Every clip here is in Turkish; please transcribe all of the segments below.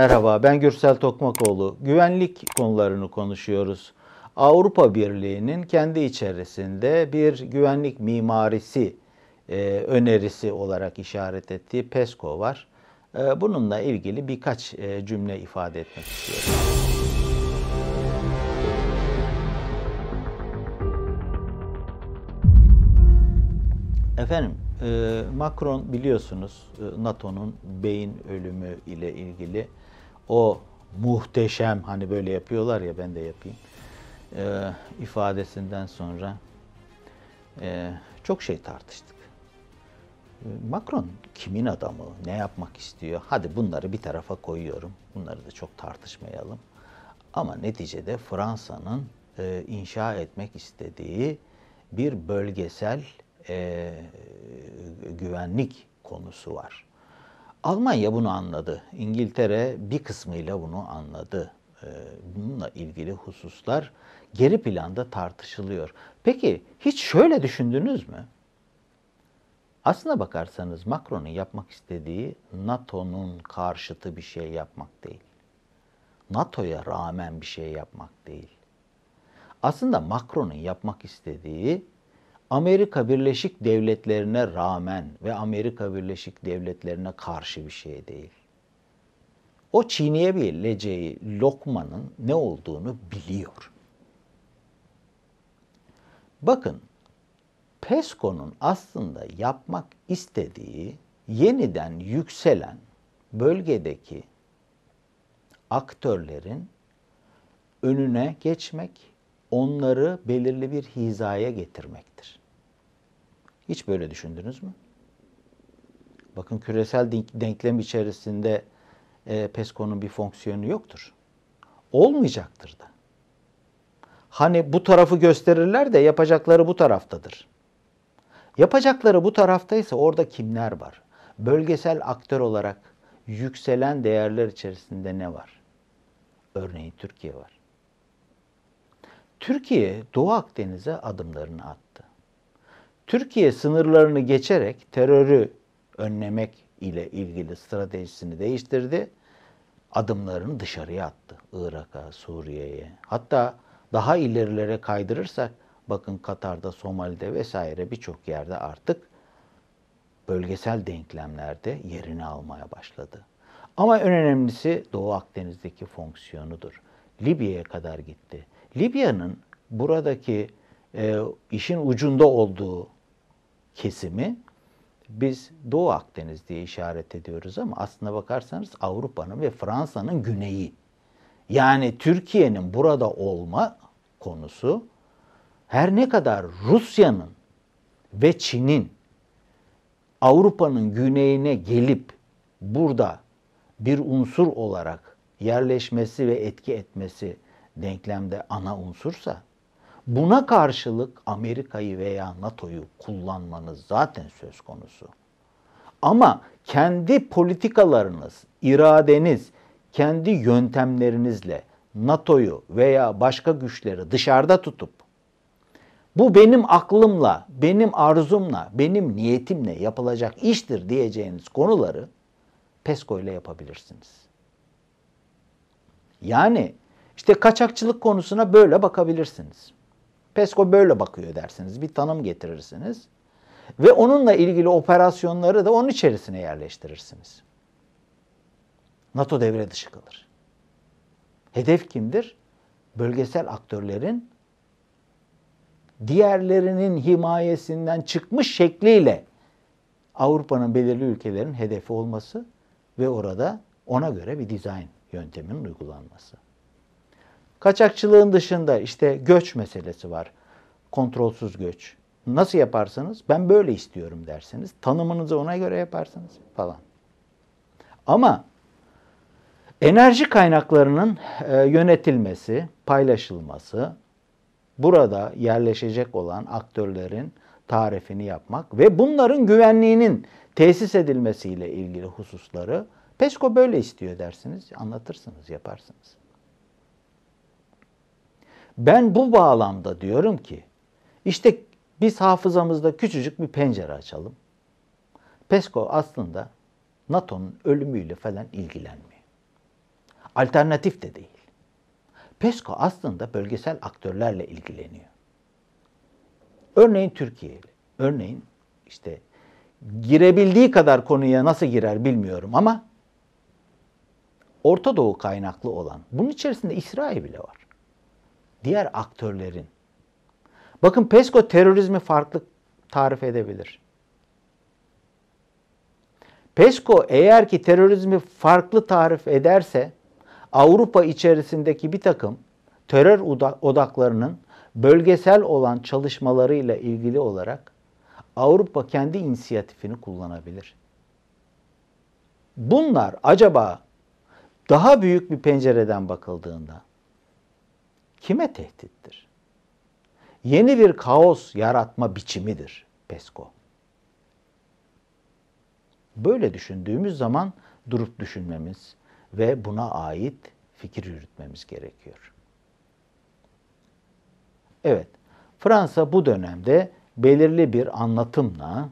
Merhaba, ben Gürsel Tokmakoğlu. Güvenlik konularını konuşuyoruz. Avrupa Birliği'nin kendi içerisinde bir güvenlik mimarisi e, önerisi olarak işaret ettiği PESCO var. E, bununla ilgili birkaç e, cümle ifade etmek istiyorum. Efendim, e, Macron biliyorsunuz e, NATO'nun beyin ölümü ile ilgili o muhteşem hani böyle yapıyorlar ya ben de yapayım e, ifadesinden sonra e, çok şey tartıştık. E, Macron kimin adamı, ne yapmak istiyor? Hadi bunları bir tarafa koyuyorum. Bunları da çok tartışmayalım. Ama neticede Fransa'nın e, inşa etmek istediği bir bölgesel e, güvenlik konusu var. Almanya bunu anladı. İngiltere bir kısmıyla bunu anladı. E, bununla ilgili hususlar geri planda tartışılıyor. Peki hiç şöyle düşündünüz mü? Aslına bakarsanız Macron'un yapmak istediği NATO'nun karşıtı bir şey yapmak değil. NATO'ya rağmen bir şey yapmak değil. Aslında Macron'un yapmak istediği Amerika Birleşik Devletleri'ne rağmen ve Amerika Birleşik Devletleri'ne karşı bir şey değil. O çiğneyebileceği lokmanın ne olduğunu biliyor. Bakın, PESCO'nun aslında yapmak istediği yeniden yükselen bölgedeki aktörlerin önüne geçmek, onları belirli bir hizaya getirmektir. Hiç böyle düşündünüz mü? Bakın küresel denklem içerisinde e, PESCO'nun bir fonksiyonu yoktur. Olmayacaktır da. Hani bu tarafı gösterirler de yapacakları bu taraftadır. Yapacakları bu taraftaysa orada kimler var? Bölgesel aktör olarak yükselen değerler içerisinde ne var? Örneğin Türkiye var. Türkiye Doğu Akdeniz'e adımlarını attı. Türkiye sınırlarını geçerek terörü önlemek ile ilgili stratejisini değiştirdi. Adımlarını dışarıya attı. Irak'a, Suriye'ye. Hatta daha ilerilere kaydırırsak bakın Katar'da, Somali'de vesaire birçok yerde artık bölgesel denklemlerde yerini almaya başladı. Ama en önemlisi Doğu Akdeniz'deki fonksiyonudur. Libya'ya kadar gitti. Libya'nın buradaki e, işin ucunda olduğu kesimi biz Doğu Akdeniz diye işaret ediyoruz ama aslına bakarsanız Avrupa'nın ve Fransa'nın güneyi. Yani Türkiye'nin burada olma konusu her ne kadar Rusya'nın ve Çin'in Avrupa'nın güneyine gelip burada bir unsur olarak yerleşmesi ve etki etmesi denklemde ana unsursa buna karşılık Amerika'yı veya NATO'yu kullanmanız zaten söz konusu. Ama kendi politikalarınız, iradeniz, kendi yöntemlerinizle NATO'yu veya başka güçleri dışarıda tutup bu benim aklımla, benim arzumla, benim niyetimle yapılacak iştir diyeceğiniz konuları PESCO ile yapabilirsiniz. Yani işte kaçakçılık konusuna böyle bakabilirsiniz. PESCO böyle bakıyor dersiniz. Bir tanım getirirsiniz. Ve onunla ilgili operasyonları da onun içerisine yerleştirirsiniz. NATO devre dışı kalır. Hedef kimdir? Bölgesel aktörlerin diğerlerinin himayesinden çıkmış şekliyle Avrupa'nın belirli ülkelerin hedefi olması ve orada ona göre bir dizayn yönteminin uygulanması. Kaçakçılığın dışında işte göç meselesi var. Kontrolsüz göç. Nasıl yaparsınız? Ben böyle istiyorum dersiniz. Tanımınızı ona göre yaparsınız falan. Ama enerji kaynaklarının e, yönetilmesi, paylaşılması, burada yerleşecek olan aktörlerin tarifini yapmak ve bunların güvenliğinin tesis edilmesiyle ilgili hususları PESCO böyle istiyor dersiniz, anlatırsınız, yaparsınız. Ben bu bağlamda diyorum ki işte biz hafızamızda küçücük bir pencere açalım. PESCO aslında NATO'nun ölümüyle falan ilgilenmiyor. Alternatif de değil. PESCO aslında bölgesel aktörlerle ilgileniyor. Örneğin Türkiye ile. Örneğin işte girebildiği kadar konuya nasıl girer bilmiyorum ama Orta Doğu kaynaklı olan, bunun içerisinde İsrail bile var. Diğer aktörlerin. Bakın PESCO terörizmi farklı tarif edebilir. PESCO eğer ki terörizmi farklı tarif ederse Avrupa içerisindeki bir takım terör odaklarının bölgesel olan çalışmalarıyla ilgili olarak Avrupa kendi inisiyatifini kullanabilir. Bunlar acaba daha büyük bir pencereden bakıldığında kime tehdittir? Yeni bir kaos yaratma biçimidir PESCO. Böyle düşündüğümüz zaman durup düşünmemiz ve buna ait fikir yürütmemiz gerekiyor. Evet, Fransa bu dönemde belirli bir anlatımla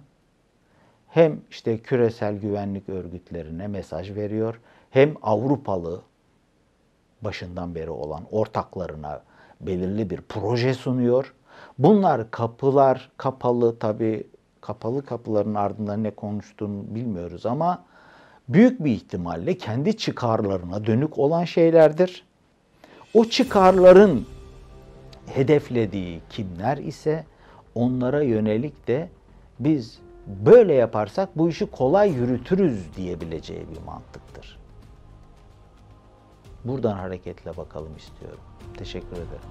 hem işte küresel güvenlik örgütlerine mesaj veriyor, hem Avrupalı başından beri olan ortaklarına belirli bir proje sunuyor. Bunlar kapılar kapalı tabi kapalı kapıların ardından ne konuştuğunu bilmiyoruz ama büyük bir ihtimalle kendi çıkarlarına dönük olan şeylerdir. O çıkarların hedeflediği kimler ise onlara yönelik de biz böyle yaparsak bu işi kolay yürütürüz diyebileceği bir mantıktır. Buradan hareketle bakalım istiyorum. Teşekkür ederim.